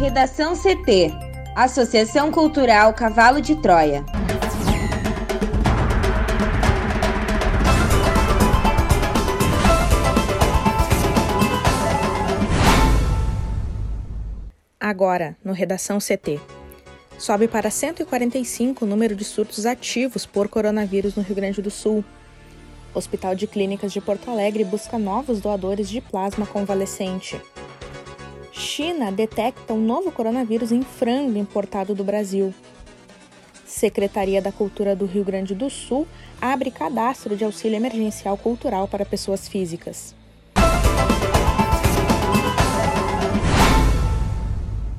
Redação CT Associação Cultural Cavalo de Troia. Agora, no Redação CT. Sobe para 145 o número de surtos ativos por coronavírus no Rio Grande do Sul. Hospital de Clínicas de Porto Alegre busca novos doadores de plasma convalescente. China detecta um novo coronavírus em frango importado do Brasil. Secretaria da Cultura do Rio Grande do Sul abre cadastro de auxílio emergencial cultural para pessoas físicas.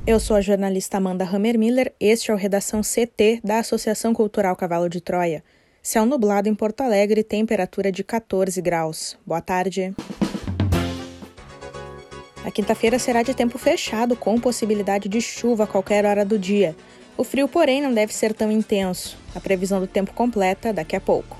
Eu sou a jornalista Amanda Hammermiller, este é o Redação CT da Associação Cultural Cavalo de Troia. Céu nublado em Porto Alegre, temperatura de 14 graus. Boa tarde. A quinta-feira será de tempo fechado, com possibilidade de chuva a qualquer hora do dia. O frio, porém, não deve ser tão intenso. A previsão do tempo completa daqui a pouco.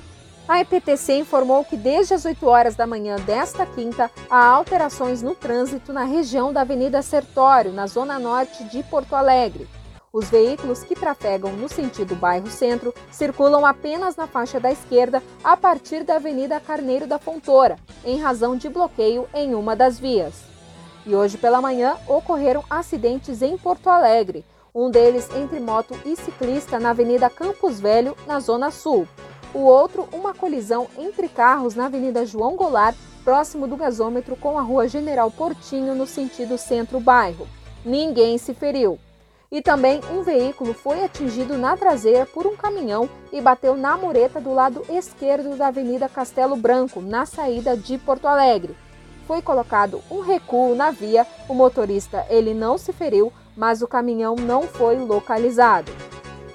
A EPTC informou que desde as 8 horas da manhã desta quinta há alterações no trânsito na região da Avenida Sertório, na zona norte de Porto Alegre. Os veículos que trafegam no sentido bairro-centro circulam apenas na faixa da esquerda a partir da Avenida Carneiro da Fontoura, em razão de bloqueio em uma das vias. E hoje pela manhã ocorreram acidentes em Porto Alegre, um deles entre moto e ciclista na Avenida Campos Velho, na Zona Sul. O outro, uma colisão entre carros na Avenida João Goulart, próximo do gasômetro com a Rua General Portinho, no sentido centro-bairro. Ninguém se feriu. E também um veículo foi atingido na traseira por um caminhão e bateu na mureta do lado esquerdo da Avenida Castelo Branco, na saída de Porto Alegre. Foi colocado um recuo na via, o motorista ele não se feriu, mas o caminhão não foi localizado.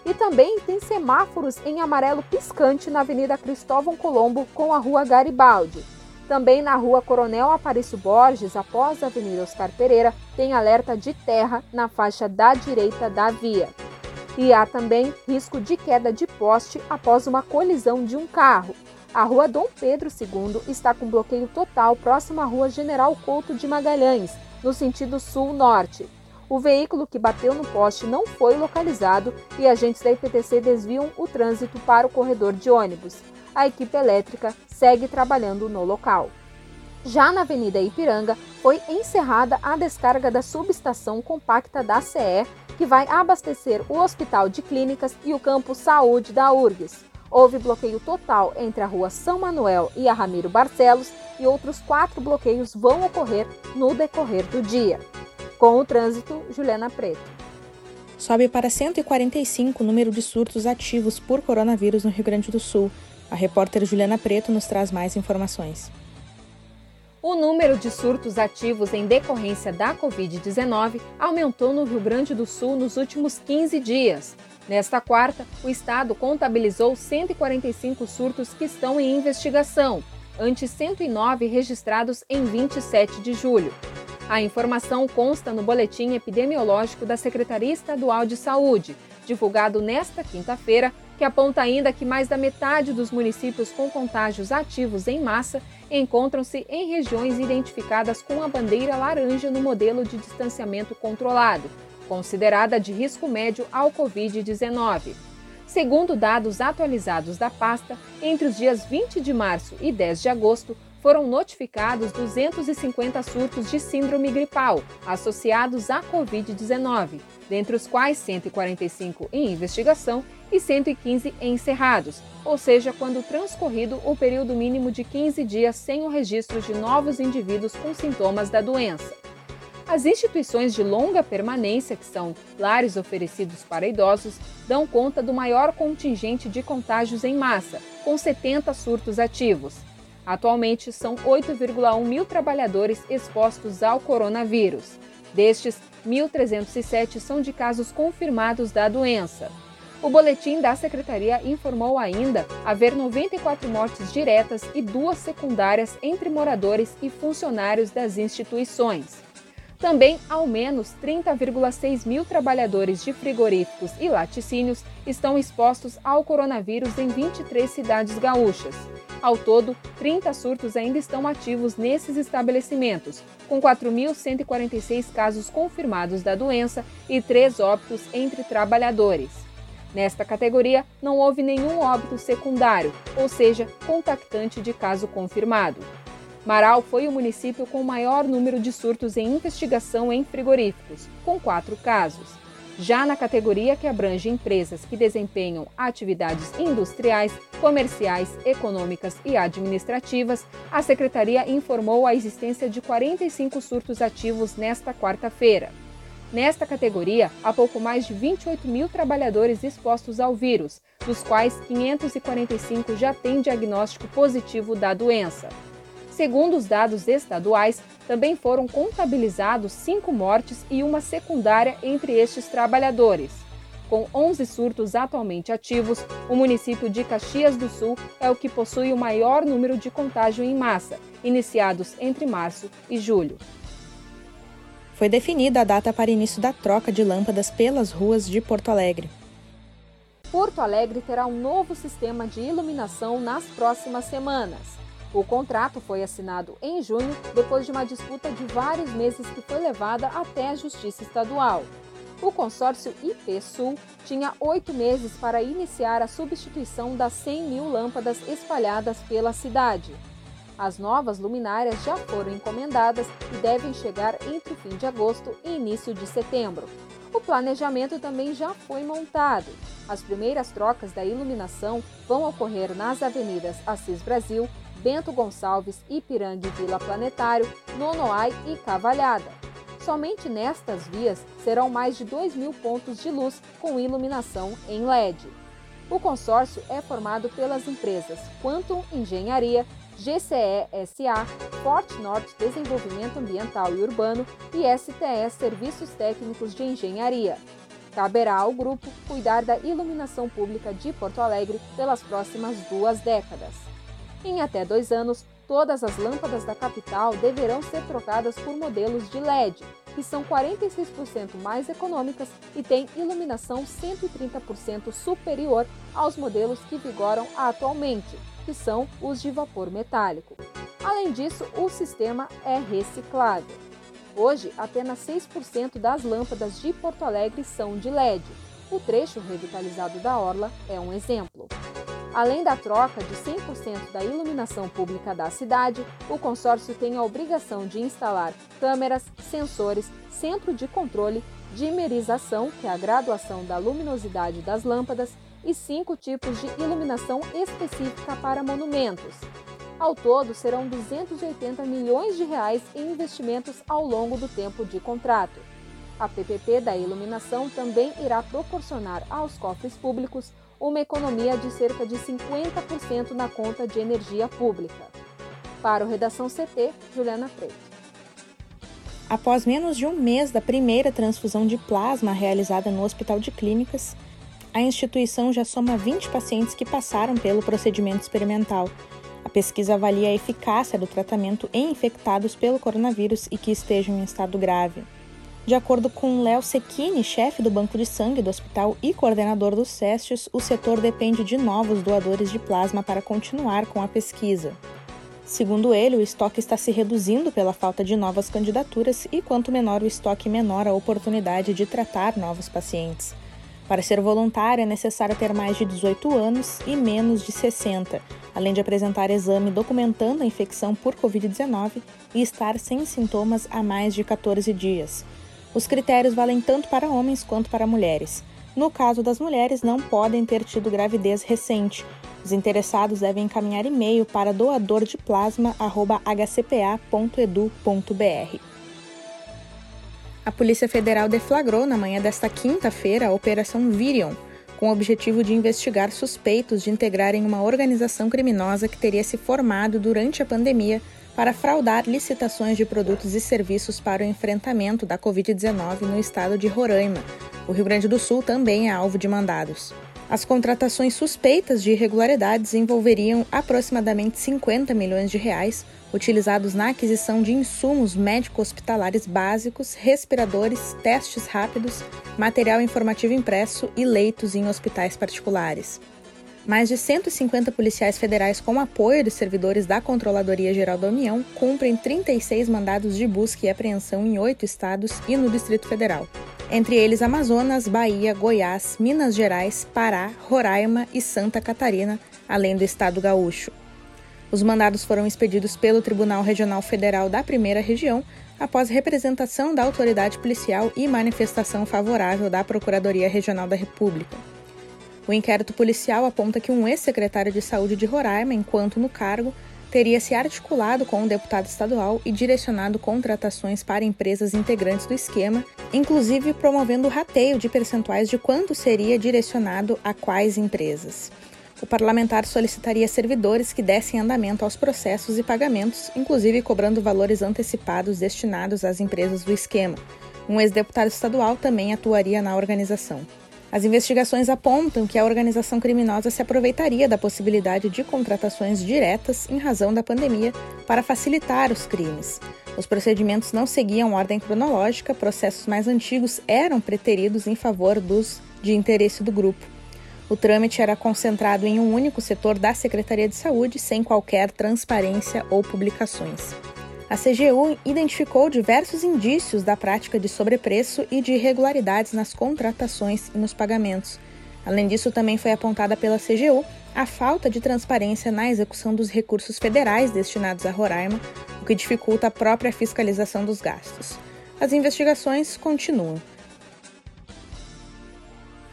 E também tem semáforos em amarelo piscante na Avenida Cristóvão Colombo com a Rua Garibaldi. Também na rua Coronel Aparício Borges, após a Avenida Oscar Pereira, tem alerta de terra na faixa da direita da via. E há também risco de queda de poste após uma colisão de um carro. A rua Dom Pedro II está com bloqueio total próximo à rua General Couto de Magalhães, no sentido sul-norte. O veículo que bateu no poste não foi localizado e agentes da IPTC desviam o trânsito para o corredor de ônibus a equipe elétrica segue trabalhando no local. Já na Avenida Ipiranga, foi encerrada a descarga da subestação compacta da CE, que vai abastecer o Hospital de Clínicas e o Campo Saúde da URGS. Houve bloqueio total entre a Rua São Manuel e a Ramiro Barcelos e outros quatro bloqueios vão ocorrer no decorrer do dia. Com o trânsito, Juliana Preto. Sobe para 145 o número de surtos ativos por coronavírus no Rio Grande do Sul. A repórter Juliana Preto nos traz mais informações. O número de surtos ativos em decorrência da Covid-19 aumentou no Rio Grande do Sul nos últimos 15 dias. Nesta quarta, o estado contabilizou 145 surtos que estão em investigação, ante 109 registrados em 27 de julho. A informação consta no boletim epidemiológico da Secretaria Estadual de Saúde, divulgado nesta quinta-feira, que aponta ainda que mais da metade dos municípios com contágios ativos em massa encontram-se em regiões identificadas com a bandeira laranja no modelo de distanciamento controlado, considerada de risco médio ao Covid-19. Segundo dados atualizados da pasta, entre os dias 20 de março e 10 de agosto, foram notificados 250 surtos de síndrome gripal associados à Covid-19, dentre os quais 145 em investigação e 115 encerrados, ou seja, quando transcorrido o período mínimo de 15 dias sem o registro de novos indivíduos com sintomas da doença. As instituições de longa permanência, que são lares oferecidos para idosos, dão conta do maior contingente de contágios em massa, com 70 surtos ativos. Atualmente, são 8,1 mil trabalhadores expostos ao coronavírus. Destes, 1.307 são de casos confirmados da doença. O boletim da secretaria informou ainda haver 94 mortes diretas e duas secundárias entre moradores e funcionários das instituições. Também, ao menos 30,6 mil trabalhadores de frigoríficos e laticínios estão expostos ao coronavírus em 23 cidades gaúchas. Ao todo, 30 surtos ainda estão ativos nesses estabelecimentos, com 4.146 casos confirmados da doença e três óbitos entre trabalhadores. Nesta categoria, não houve nenhum óbito secundário, ou seja, contactante de caso confirmado. Marau foi o município com o maior número de surtos em investigação em frigoríficos, com quatro casos. Já na categoria que abrange empresas que desempenham atividades industriais, comerciais, econômicas e administrativas, a Secretaria informou a existência de 45 surtos ativos nesta quarta-feira. Nesta categoria, há pouco mais de 28 mil trabalhadores expostos ao vírus, dos quais 545 já têm diagnóstico positivo da doença. Segundo os dados estaduais, também foram contabilizados cinco mortes e uma secundária entre estes trabalhadores. Com 11 surtos atualmente ativos, o município de Caxias do Sul é o que possui o maior número de contágio em massa, iniciados entre março e julho. Foi definida a data para início da troca de lâmpadas pelas ruas de Porto Alegre. Porto Alegre terá um novo sistema de iluminação nas próximas semanas. O contrato foi assinado em junho, depois de uma disputa de vários meses que foi levada até a Justiça Estadual. O consórcio IP Sul tinha oito meses para iniciar a substituição das 100 mil lâmpadas espalhadas pela cidade. As novas luminárias já foram encomendadas e devem chegar entre o fim de agosto e início de setembro. O planejamento também já foi montado. As primeiras trocas da iluminação vão ocorrer nas avenidas Assis Brasil, Bento Gonçalves, Ipiranga e Vila Planetário, Nonoai e Cavalhada. Somente nestas vias serão mais de 2 mil pontos de luz com iluminação em LED. O consórcio é formado pelas empresas Quantum Engenharia, GCE SA, Forte Norte Desenvolvimento Ambiental e Urbano e STE Serviços Técnicos de Engenharia. Caberá ao grupo cuidar da iluminação pública de Porto Alegre pelas próximas duas décadas. Em até dois anos, todas as lâmpadas da capital deverão ser trocadas por modelos de LED, que são 46% mais econômicas e têm iluminação 130% superior aos modelos que vigoram atualmente, que são os de vapor metálico. Além disso, o sistema é reciclável. Hoje, apenas 6% das lâmpadas de Porto Alegre são de LED. O trecho revitalizado da Orla é um exemplo. Além da troca de 100% da iluminação pública da cidade, o consórcio tem a obrigação de instalar câmeras, sensores, centro de controle, dimerização, que é a graduação da luminosidade das lâmpadas, e cinco tipos de iluminação específica para monumentos. Ao todo, serão 280 milhões de reais em investimentos ao longo do tempo de contrato. A PPP da iluminação também irá proporcionar aos cofres públicos uma economia de cerca de 50% na conta de energia pública. Para o Redação CT, Juliana Preto. Após menos de um mês da primeira transfusão de plasma realizada no Hospital de Clínicas, a instituição já soma 20 pacientes que passaram pelo procedimento experimental. A pesquisa avalia a eficácia do tratamento em infectados pelo coronavírus e que estejam em estado grave. De acordo com Léo Secchini, chefe do Banco de Sangue do hospital e coordenador dos SESTs, o setor depende de novos doadores de plasma para continuar com a pesquisa. Segundo ele, o estoque está se reduzindo pela falta de novas candidaturas e quanto menor o estoque, menor a oportunidade de tratar novos pacientes. Para ser voluntário, é necessário ter mais de 18 anos e menos de 60, além de apresentar exame documentando a infecção por Covid-19 e estar sem sintomas há mais de 14 dias. Os critérios valem tanto para homens quanto para mulheres. No caso das mulheres, não podem ter tido gravidez recente. Os interessados devem encaminhar e-mail para doadordeplasma.hcpa.edu.br. A Polícia Federal deflagrou na manhã desta quinta-feira a Operação Virion, com o objetivo de investigar suspeitos de integrarem uma organização criminosa que teria se formado durante a pandemia para fraudar licitações de produtos e serviços para o enfrentamento da Covid-19 no estado de Roraima. O Rio Grande do Sul também é alvo de mandados. As contratações suspeitas de irregularidades envolveriam aproximadamente 50 milhões de reais, utilizados na aquisição de insumos médico-hospitalares básicos, respiradores, testes rápidos, material informativo impresso e leitos em hospitais particulares. Mais de 150 policiais federais, com apoio de servidores da Controladoria Geral da União, cumprem 36 mandados de busca e apreensão em oito estados e no Distrito Federal. Entre eles Amazonas, Bahia, Goiás, Minas Gerais, Pará, Roraima e Santa Catarina, além do estado gaúcho. Os mandados foram expedidos pelo Tribunal Regional Federal da Primeira Região após representação da autoridade policial e manifestação favorável da Procuradoria Regional da República. O inquérito policial aponta que um ex-secretário de saúde de Roraima, enquanto no cargo, teria se articulado com um deputado estadual e direcionado contratações para empresas integrantes do esquema, inclusive promovendo o rateio de percentuais de quanto seria direcionado a quais empresas. O parlamentar solicitaria servidores que dessem andamento aos processos e pagamentos, inclusive cobrando valores antecipados destinados às empresas do esquema. Um ex-deputado estadual também atuaria na organização. As investigações apontam que a organização criminosa se aproveitaria da possibilidade de contratações diretas em razão da pandemia para facilitar os crimes. Os procedimentos não seguiam ordem cronológica, processos mais antigos eram preteridos em favor dos de interesse do grupo. O trâmite era concentrado em um único setor da Secretaria de Saúde, sem qualquer transparência ou publicações. A CGU identificou diversos indícios da prática de sobrepreço e de irregularidades nas contratações e nos pagamentos. Além disso, também foi apontada pela CGU a falta de transparência na execução dos recursos federais destinados a Roraima, o que dificulta a própria fiscalização dos gastos. As investigações continuam.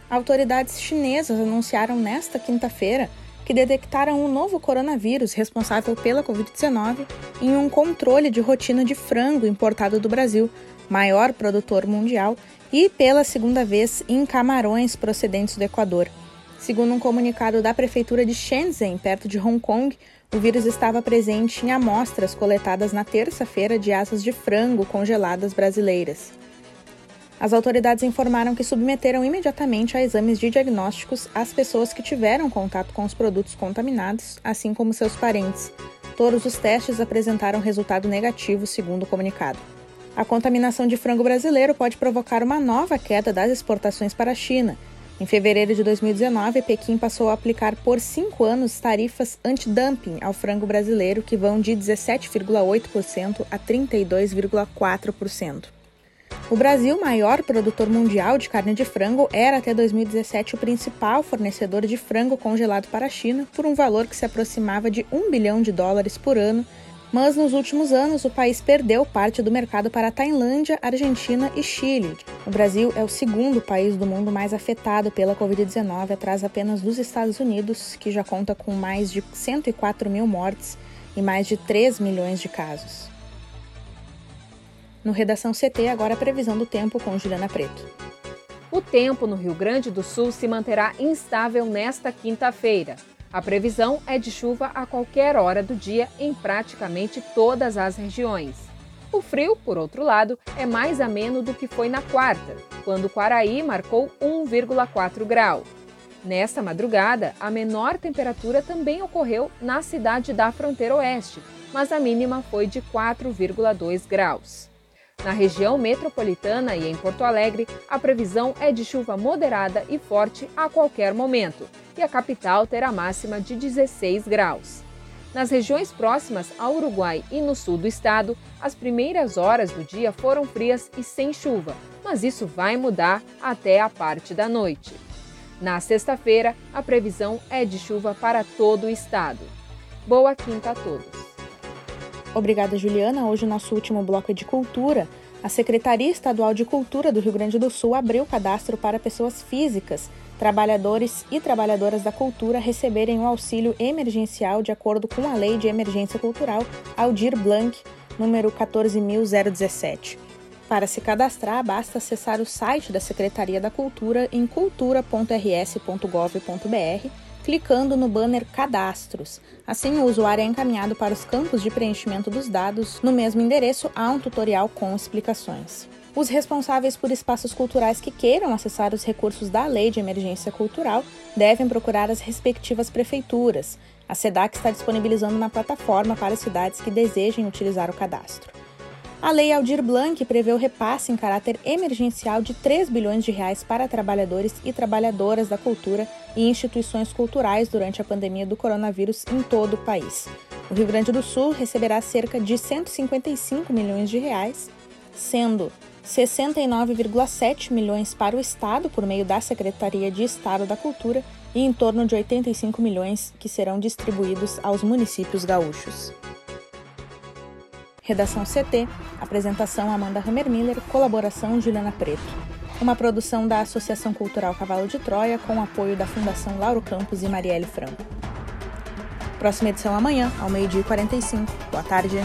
Autoridades chinesas anunciaram nesta quinta-feira que detectaram um novo coronavírus responsável pela Covid-19 em um controle de rotina de frango importado do Brasil, maior produtor mundial, e pela segunda vez em camarões procedentes do Equador. Segundo um comunicado da prefeitura de Shenzhen, perto de Hong Kong, o vírus estava presente em amostras coletadas na terça-feira de asas de frango congeladas brasileiras. As autoridades informaram que submeteram imediatamente a exames de diagnósticos as pessoas que tiveram contato com os produtos contaminados, assim como seus parentes. Todos os testes apresentaram resultado negativo, segundo o comunicado. A contaminação de frango brasileiro pode provocar uma nova queda das exportações para a China. Em fevereiro de 2019, Pequim passou a aplicar por cinco anos tarifas anti-dumping ao frango brasileiro, que vão de 17,8% a 32,4%. O Brasil, maior produtor mundial de carne de frango, era até 2017 o principal fornecedor de frango congelado para a China, por um valor que se aproximava de 1 bilhão de dólares por ano, mas nos últimos anos o país perdeu parte do mercado para a Tailândia, Argentina e Chile. O Brasil é o segundo país do mundo mais afetado pela Covid-19, atrás apenas dos Estados Unidos, que já conta com mais de 104 mil mortes e mais de 3 milhões de casos. No Redação CT, agora a previsão do tempo com Juliana Preto. O tempo no Rio Grande do Sul se manterá instável nesta quinta-feira. A previsão é de chuva a qualquer hora do dia em praticamente todas as regiões. O frio, por outro lado, é mais ameno do que foi na quarta, quando Quaraí marcou 1,4 grau. Nesta madrugada, a menor temperatura também ocorreu na cidade da fronteira oeste, mas a mínima foi de 4,2 graus. Na região metropolitana e em Porto Alegre, a previsão é de chuva moderada e forte a qualquer momento, e a capital terá máxima de 16 graus. Nas regiões próximas ao Uruguai e no sul do estado, as primeiras horas do dia foram frias e sem chuva, mas isso vai mudar até a parte da noite. Na sexta-feira, a previsão é de chuva para todo o estado. Boa quinta a todos! Obrigada, Juliana. Hoje, nosso último bloco é de cultura. A Secretaria Estadual de Cultura do Rio Grande do Sul abriu cadastro para pessoas físicas, trabalhadores e trabalhadoras da cultura receberem o auxílio emergencial de acordo com a Lei de Emergência Cultural Aldir Blanc, número 14017. Para se cadastrar, basta acessar o site da Secretaria da Cultura em cultura.rs.gov.br clicando no banner Cadastros. Assim, o usuário é encaminhado para os campos de preenchimento dos dados. No mesmo endereço, há um tutorial com explicações. Os responsáveis por espaços culturais que queiram acessar os recursos da Lei de Emergência Cultural devem procurar as respectivas prefeituras. A SEDAC está disponibilizando uma plataforma para cidades que desejem utilizar o cadastro. A Lei Aldir Blanc prevê o repasse em caráter emergencial de 3 bilhões de reais para trabalhadores e trabalhadoras da cultura e instituições culturais durante a pandemia do coronavírus em todo o país. O Rio Grande do Sul receberá cerca de 155 milhões de reais, sendo 69,7 milhões para o Estado por meio da Secretaria de Estado da Cultura e em torno de 85 milhões que serão distribuídos aos municípios gaúchos. Redação CT, apresentação Amanda Hammermiller, colaboração Juliana Preto. Uma produção da Associação Cultural Cavalo de Troia com apoio da Fundação Lauro Campos e Marielle Franco. Próxima edição amanhã, ao meio-dia e 45. Boa tarde.